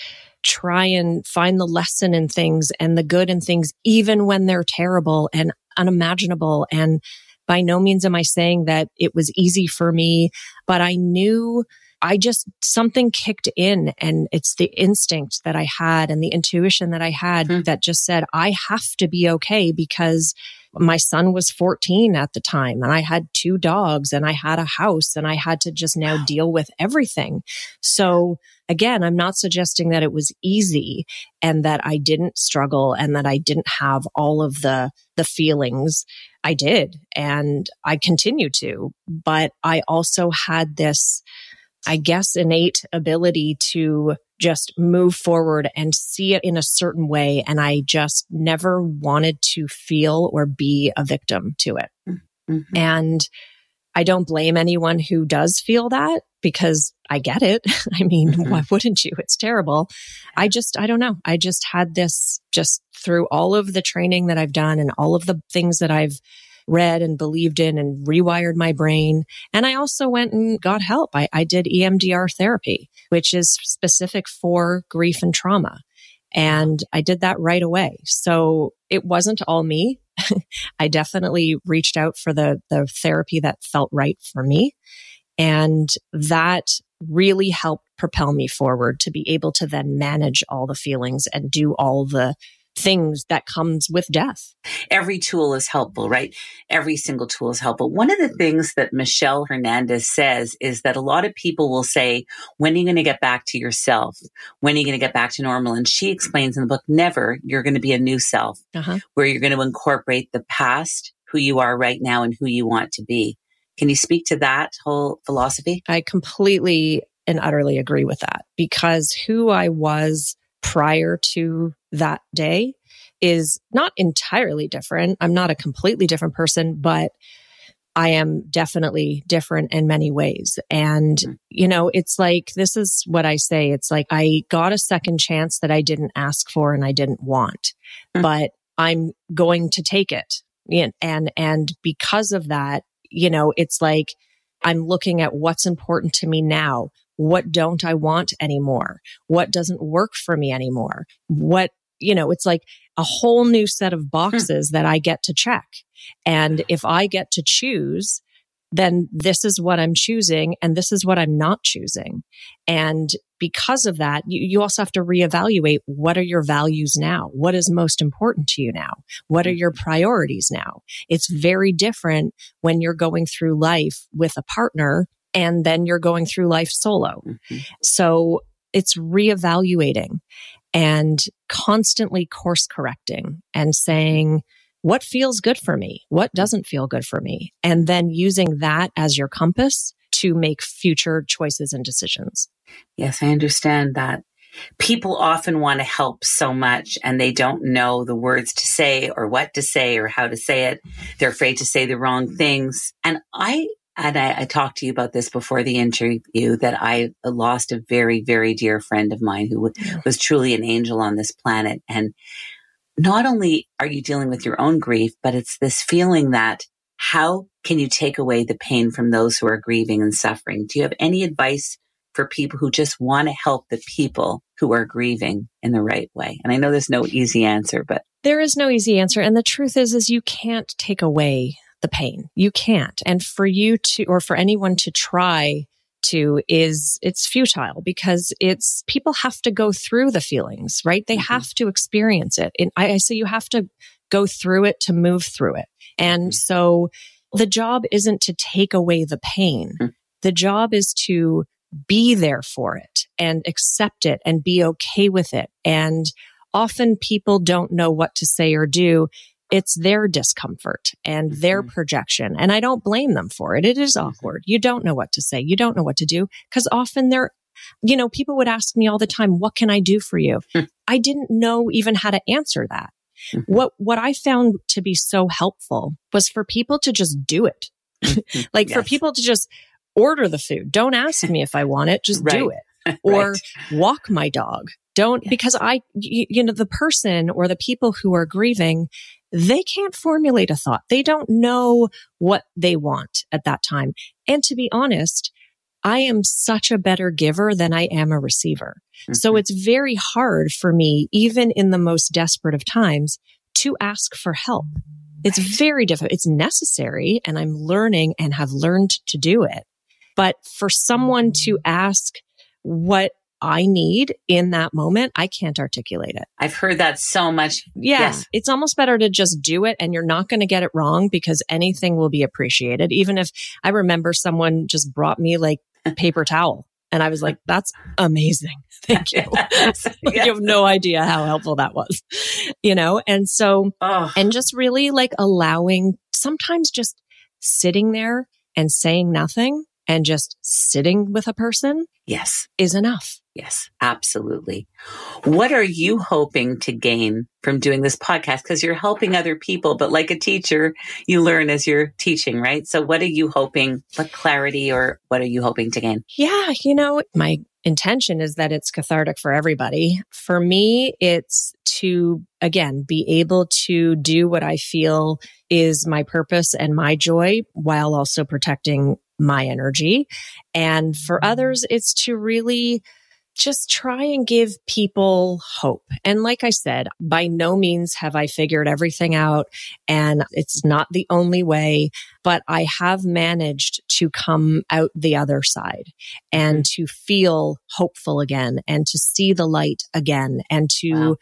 try and find the lesson in things and the good in things, even when they're terrible and unimaginable. And by no means am I saying that it was easy for me, but I knew I just, something kicked in and it's the instinct that I had and the intuition that I had mm. that just said, I have to be okay because my son was 14 at the time and I had two dogs and I had a house and I had to just now wow. deal with everything. So again, I'm not suggesting that it was easy and that I didn't struggle and that I didn't have all of the, the feelings. I did and I continue to, but I also had this I guess, innate ability to just move forward and see it in a certain way. And I just never wanted to feel or be a victim to it. Mm-hmm. And I don't blame anyone who does feel that because I get it. I mean, mm-hmm. why wouldn't you? It's terrible. I just, I don't know. I just had this just through all of the training that I've done and all of the things that I've read and believed in and rewired my brain. And I also went and got help. I, I did EMDR therapy, which is specific for grief and trauma. And I did that right away. So it wasn't all me. I definitely reached out for the, the therapy that felt right for me. And that really helped propel me forward to be able to then manage all the feelings and do all the things that comes with death. Every tool is helpful, right? Every single tool is helpful. One of the things that Michelle Hernandez says is that a lot of people will say, when are you going to get back to yourself? When are you going to get back to normal? And she explains in the book, never, you're going to be a new self uh-huh. where you're going to incorporate the past, who you are right now and who you want to be. Can you speak to that whole philosophy? I completely and utterly agree with that because who I was prior to that day is not entirely different. I'm not a completely different person, but I am definitely different in many ways. And, mm. you know, it's like, this is what I say. It's like I got a second chance that I didn't ask for and I didn't want, mm. but I'm going to take it. And, and because of that, you know, it's like I'm looking at what's important to me now. What don't I want anymore? What doesn't work for me anymore? What, you know, it's like a whole new set of hmm. boxes that I get to check. And if I get to choose, then this is what I'm choosing and this is what I'm not choosing. And because of that, you, you, also have to reevaluate what are your values now? What is most important to you now? What are your priorities now? It's very different when you're going through life with a partner and then you're going through life solo. Mm-hmm. So it's reevaluating and constantly course correcting and saying, what feels good for me? What doesn't feel good for me? And then using that as your compass to make future choices and decisions. Yes, I understand that. People often want to help so much and they don't know the words to say or what to say or how to say it. They're afraid to say the wrong things. And I and I, I, talked to you about this before the interview that I lost a very, very dear friend of mine who was truly an angel on this planet. And not only are you dealing with your own grief, but it's this feeling that how can you take away the pain from those who are grieving and suffering? Do you have any advice for people who just want to help the people who are grieving in the right way? And I know there's no easy answer, but there is no easy answer. And the truth is, is you can't take away the pain. You can't. And for you to, or for anyone to try to is it's futile because it's people have to go through the feelings, right? They mm-hmm. have to experience it. And I, I say you have to go through it to move through it. And mm-hmm. so the job isn't to take away the pain. Mm-hmm. The job is to be there for it and accept it and be okay with it. And often people don't know what to say or do. It's their discomfort and mm-hmm. their projection. And I don't blame them for it. It is mm-hmm. awkward. You don't know what to say. You don't know what to do because often they're, you know, people would ask me all the time, what can I do for you? Hmm. I didn't know even how to answer that. Mm-hmm. What, what I found to be so helpful was for people to just do it. Mm-hmm. like yes. for people to just order the food. Don't ask me if I want it. Just right. do it or right. walk my dog. Don't, yes. because I, you, you know, the person or the people who are grieving, they can't formulate a thought. They don't know what they want at that time. And to be honest, I am such a better giver than I am a receiver. Mm-hmm. So it's very hard for me, even in the most desperate of times, to ask for help. It's very difficult. It's necessary and I'm learning and have learned to do it. But for someone to ask what I need in that moment, I can't articulate it. I've heard that so much. Yeah. Yes. It's almost better to just do it and you're not going to get it wrong because anything will be appreciated. Even if I remember someone just brought me like paper towel and I was like, that's amazing. Thank you. yes. you have no idea how helpful that was, you know? And so, oh. and just really like allowing sometimes just sitting there and saying nothing and just sitting with a person. Yes. Is enough. Yes, absolutely. What are you hoping to gain from doing this podcast? Because you're helping other people, but like a teacher, you learn as you're teaching, right? So what are you hoping, what clarity or what are you hoping to gain? Yeah, you know, my intention is that it's cathartic for everybody. For me, it's to, again, be able to do what I feel is my purpose and my joy while also protecting my energy. And for others, it's to really just try and give people hope. And like I said, by no means have I figured everything out and it's not the only way, but I have managed to come out the other side and mm-hmm. to feel hopeful again and to see the light again and to wow.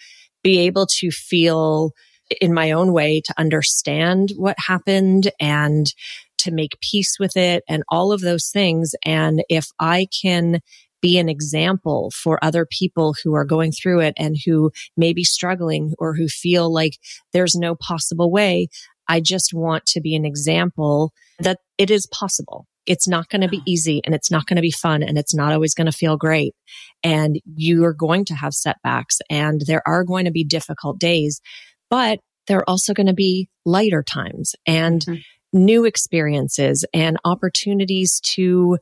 be able to feel in my own way to understand what happened and to make peace with it and all of those things. And if I can be an example for other people who are going through it and who may be struggling or who feel like there's no possible way. I just want to be an example that it is possible. It's not going to be easy and it's not going to be fun and it's not always going to feel great. And you are going to have setbacks and there are going to be difficult days, but there are also going to be lighter times and mm-hmm. new experiences and opportunities to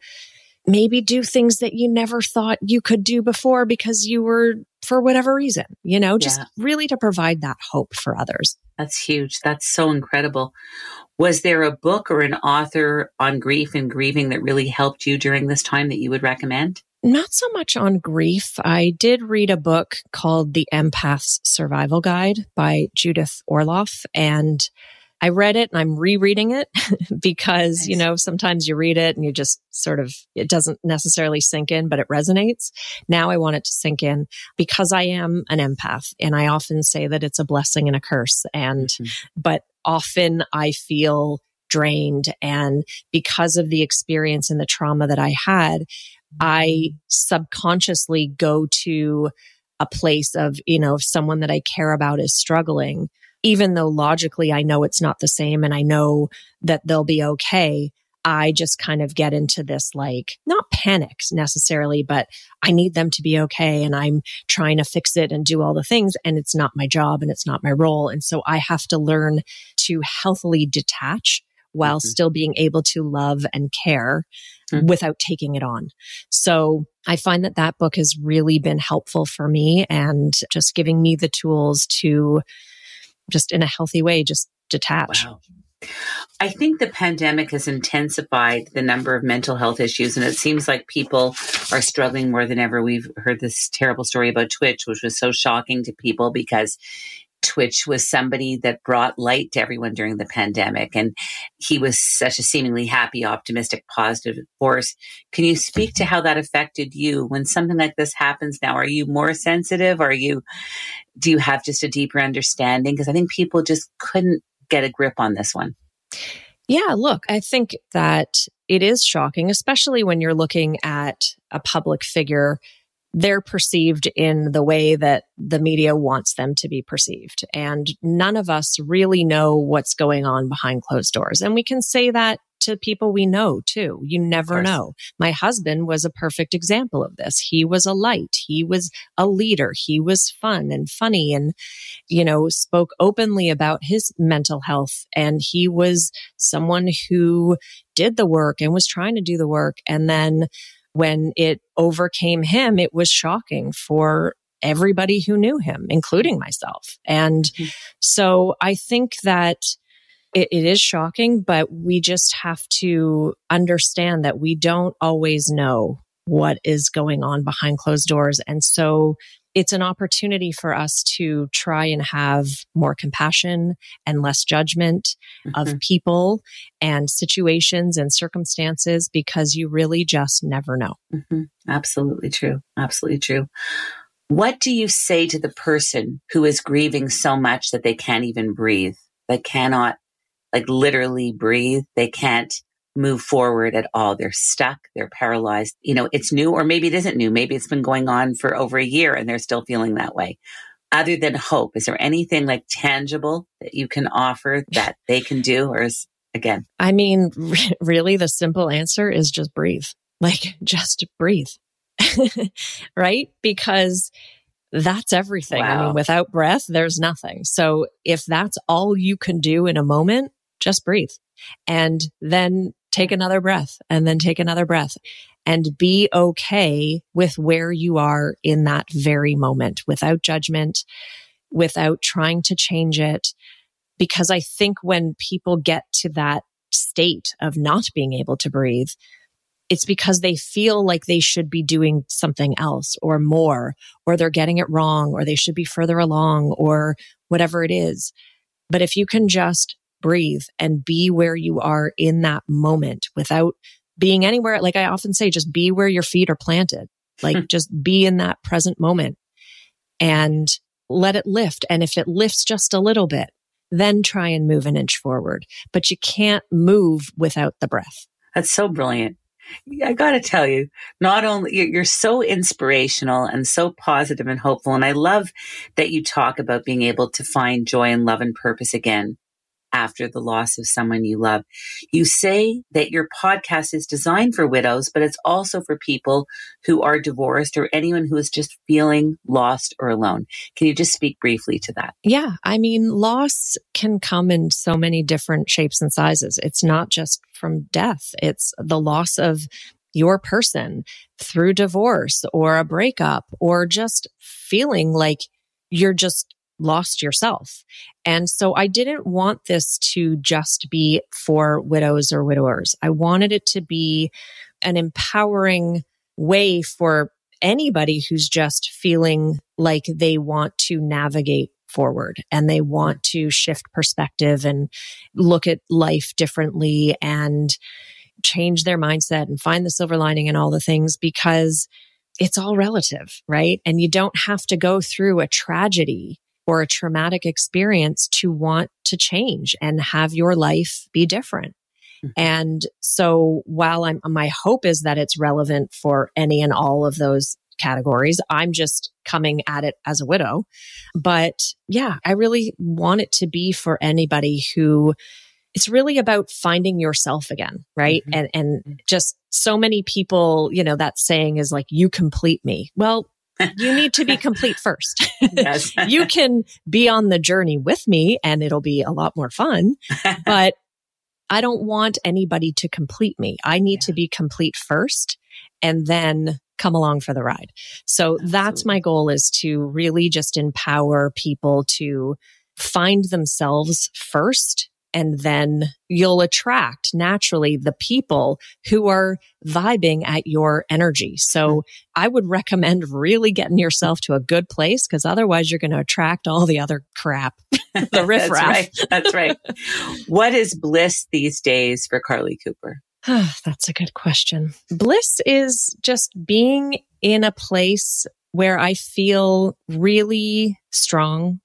maybe do things that you never thought you could do before because you were for whatever reason, you know, just yeah. really to provide that hope for others. That's huge. That's so incredible. Was there a book or an author on grief and grieving that really helped you during this time that you would recommend? Not so much on grief. I did read a book called The Empath's Survival Guide by Judith Orloff and I read it and I'm rereading it because, nice. you know, sometimes you read it and you just sort of, it doesn't necessarily sink in, but it resonates. Now I want it to sink in because I am an empath and I often say that it's a blessing and a curse. And, mm-hmm. but often I feel drained. And because of the experience and the trauma that I had, I subconsciously go to a place of, you know, if someone that I care about is struggling, even though logically I know it's not the same and I know that they'll be okay. I just kind of get into this like, not panic necessarily, but I need them to be okay. And I'm trying to fix it and do all the things. And it's not my job and it's not my role. And so I have to learn to healthily detach while mm-hmm. still being able to love and care mm-hmm. without taking it on. So I find that that book has really been helpful for me and just giving me the tools to just in a healthy way, just detach. Wow. I think the pandemic has intensified the number of mental health issues, and it seems like people are struggling more than ever. We've heard this terrible story about Twitch, which was so shocking to people because Twitch was somebody that brought light to everyone during the pandemic. And he was such a seemingly happy, optimistic, positive force. Can you speak to how that affected you when something like this happens now? Are you more sensitive? Are you, do you have just a deeper understanding? Because I think people just couldn't get a grip on this one. Yeah, look, I think that it is shocking, especially when you're looking at a public figure. They're perceived in the way that the media wants them to be perceived. And none of us really know what's going on behind closed doors. And we can say that to people we know too. You never know. My husband was a perfect example of this. He was a light. He was a leader. He was fun and funny and, you know, spoke openly about his mental health. And he was someone who did the work and was trying to do the work. And then when it overcame him, it was shocking for everybody who knew him, including myself. And mm-hmm. so I think that it, it is shocking, but we just have to understand that we don't always know what is going on behind closed doors. And so it's an opportunity for us to try and have more compassion and less judgment mm-hmm. of people and situations and circumstances because you really just never know. Mm-hmm. Absolutely true. Absolutely true. What do you say to the person who is grieving so much that they can't even breathe, They cannot like literally breathe. They can't move forward at all. They're stuck. They're paralyzed. You know, it's new or maybe it isn't new. Maybe it's been going on for over a year and they're still feeling that way. Other than hope, is there anything like tangible that you can offer that they can do or is again? I mean, really the simple answer is just breathe. Like just breathe. right? Because that's everything. Wow. I mean, without breath, there's nothing. So if that's all you can do in a moment, just breathe and then take another breath and then take another breath and be okay with where you are in that very moment without judgment, without trying to change it. Because I think when people get to that state of not being able to breathe, it's because they feel like they should be doing something else or more, or they're getting it wrong, or they should be further along, or whatever it is. But if you can just breathe and be where you are in that moment without being anywhere. Like I often say, just be where your feet are planted. Like just be in that present moment and let it lift. And if it lifts just a little bit, then try and move an inch forward. But you can't move without the breath. That's so brilliant. I got to tell you, not only you're so inspirational and so positive and hopeful. And I love that you talk about being able to find joy and love and purpose again after the loss of someone you love. You say that your podcast is designed for widows, but it's also for people who are divorced or anyone who is just feeling lost or alone. Can you just speak briefly to that? Yeah. I mean, loss can come in so many different shapes and sizes. It's not just from death. It's the loss of your person through divorce or a breakup or just feeling like you're just lost yourself. And so I didn't want this to just be for widows or widowers. I wanted it to be an empowering way for anybody who's just feeling like they want to navigate forward and they want to shift perspective and look at life differently and change their mindset and find the silver lining and all the things because it's all relative, right? And you don't have to go through a tragedy or a traumatic experience to want to change and have your life be different. Mm-hmm. And so while I'm, my hope is that it's relevant for any and all of those categories, I'm just coming at it as a widow. But yeah, I really want it to be for anybody who it's really about finding yourself again, right? Mm-hmm. And, and mm-hmm. just so many people, you know, that saying is like, you complete me. Well, you need to be complete first. Yes. you can be on the journey with me and it'll be a lot more fun, but I don't want anybody to complete me. I need yeah. to be complete first and then come along for the ride. So Absolutely. that's my goal is to really just empower people to find themselves first and then you'll attract naturally the people who are vibing at your energy. So mm-hmm. I would recommend really getting yourself to a good place because otherwise you're going to attract all the other crap, the riffraff. That's right. That's right. what is bliss these days for Carly Cooper? That's a good question. Bliss is just being in a place where I feel really strong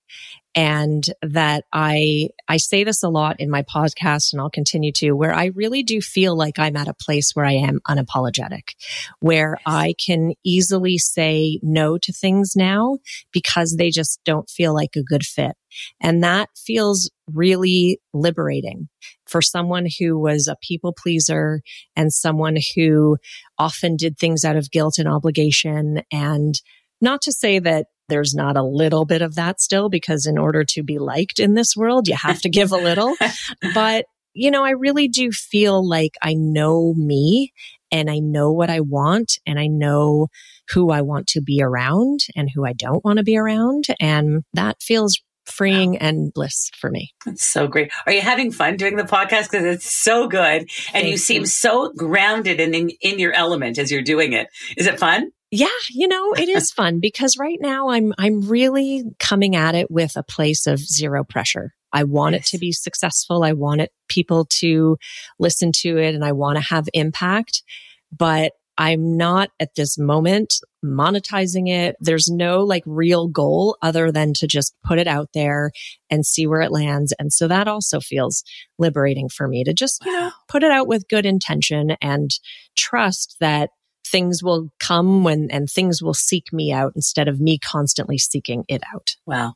and that I, I say this a lot in my podcast and I'll continue to where I really do feel like I'm at a place where I am unapologetic, where I can easily say no to things now because they just don't feel like a good fit. And that feels really liberating for someone who was a people pleaser and someone who often did things out of guilt and obligation and not to say that there's not a little bit of that still because in order to be liked in this world, you have to give a little. but, you know, I really do feel like I know me and I know what I want and I know who I want to be around and who I don't want to be around. And that feels freeing wow. and bliss for me. That's so great. Are you having fun doing the podcast? Because it's so good. And Thank you seem you. so grounded and in, in your element as you're doing it. Is it fun? Yeah, you know, it is fun because right now I'm I'm really coming at it with a place of zero pressure. I want yes. it to be successful. I want it people to listen to it and I want to have impact, but I'm not at this moment monetizing it. There's no like real goal other than to just put it out there and see where it lands. And so that also feels liberating for me to just, you know, put it out with good intention and trust that things will come when and things will seek me out instead of me constantly seeking it out. Wow.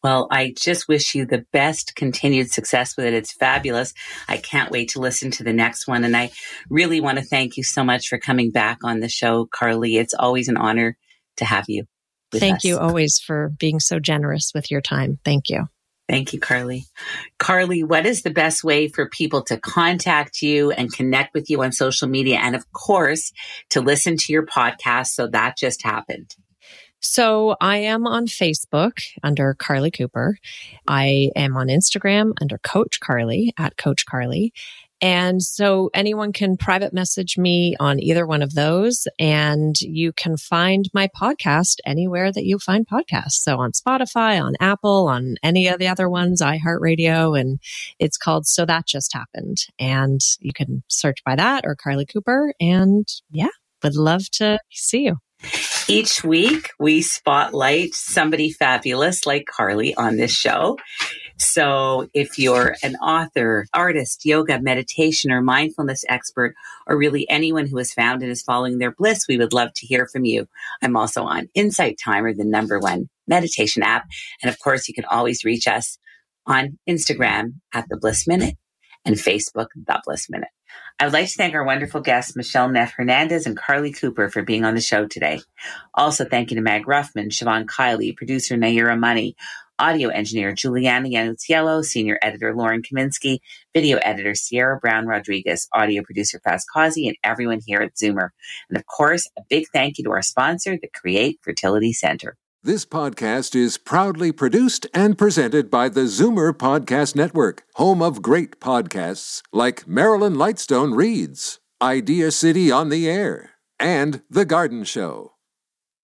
Well, I just wish you the best continued success with it. It's fabulous. I can't wait to listen to the next one. And I really want to thank you so much for coming back on the show, Carly. It's always an honor to have you. Thank us. you always for being so generous with your time. Thank you. Thank you, Carly. Carly, what is the best way for people to contact you and connect with you on social media? And of course, to listen to your podcast. So that just happened. So I am on Facebook under Carly Cooper. I am on Instagram under Coach Carly at Coach Carly. And so anyone can private message me on either one of those. And you can find my podcast anywhere that you find podcasts. So on Spotify, on Apple, on any of the other ones, iHeartRadio. And it's called So That Just Happened. And you can search by that or Carly Cooper. And yeah, would love to see you. Each week, we spotlight somebody fabulous like Carly on this show. So if you're an author, artist, yoga, meditation, or mindfulness expert, or really anyone who has found and is following their bliss, we would love to hear from you. I'm also on Insight Timer, the number one meditation app. And of course, you can always reach us on Instagram at the Bliss Minute and Facebook, the Bliss Minute. I would like to thank our wonderful guests, Michelle Neff Hernandez and Carly Cooper, for being on the show today. Also, thank you to Mag Ruffman, Siobhan Kiley, producer Naira Money, audio engineer Juliana Yanuziello, senior editor Lauren Kaminsky, video editor Sierra Brown Rodriguez, audio producer Faz Causey, and everyone here at Zoomer. And of course, a big thank you to our sponsor, the Create Fertility Center. This podcast is proudly produced and presented by the Zoomer Podcast Network, home of great podcasts like Marilyn Lightstone Reads, Idea City on the Air, and The Garden Show.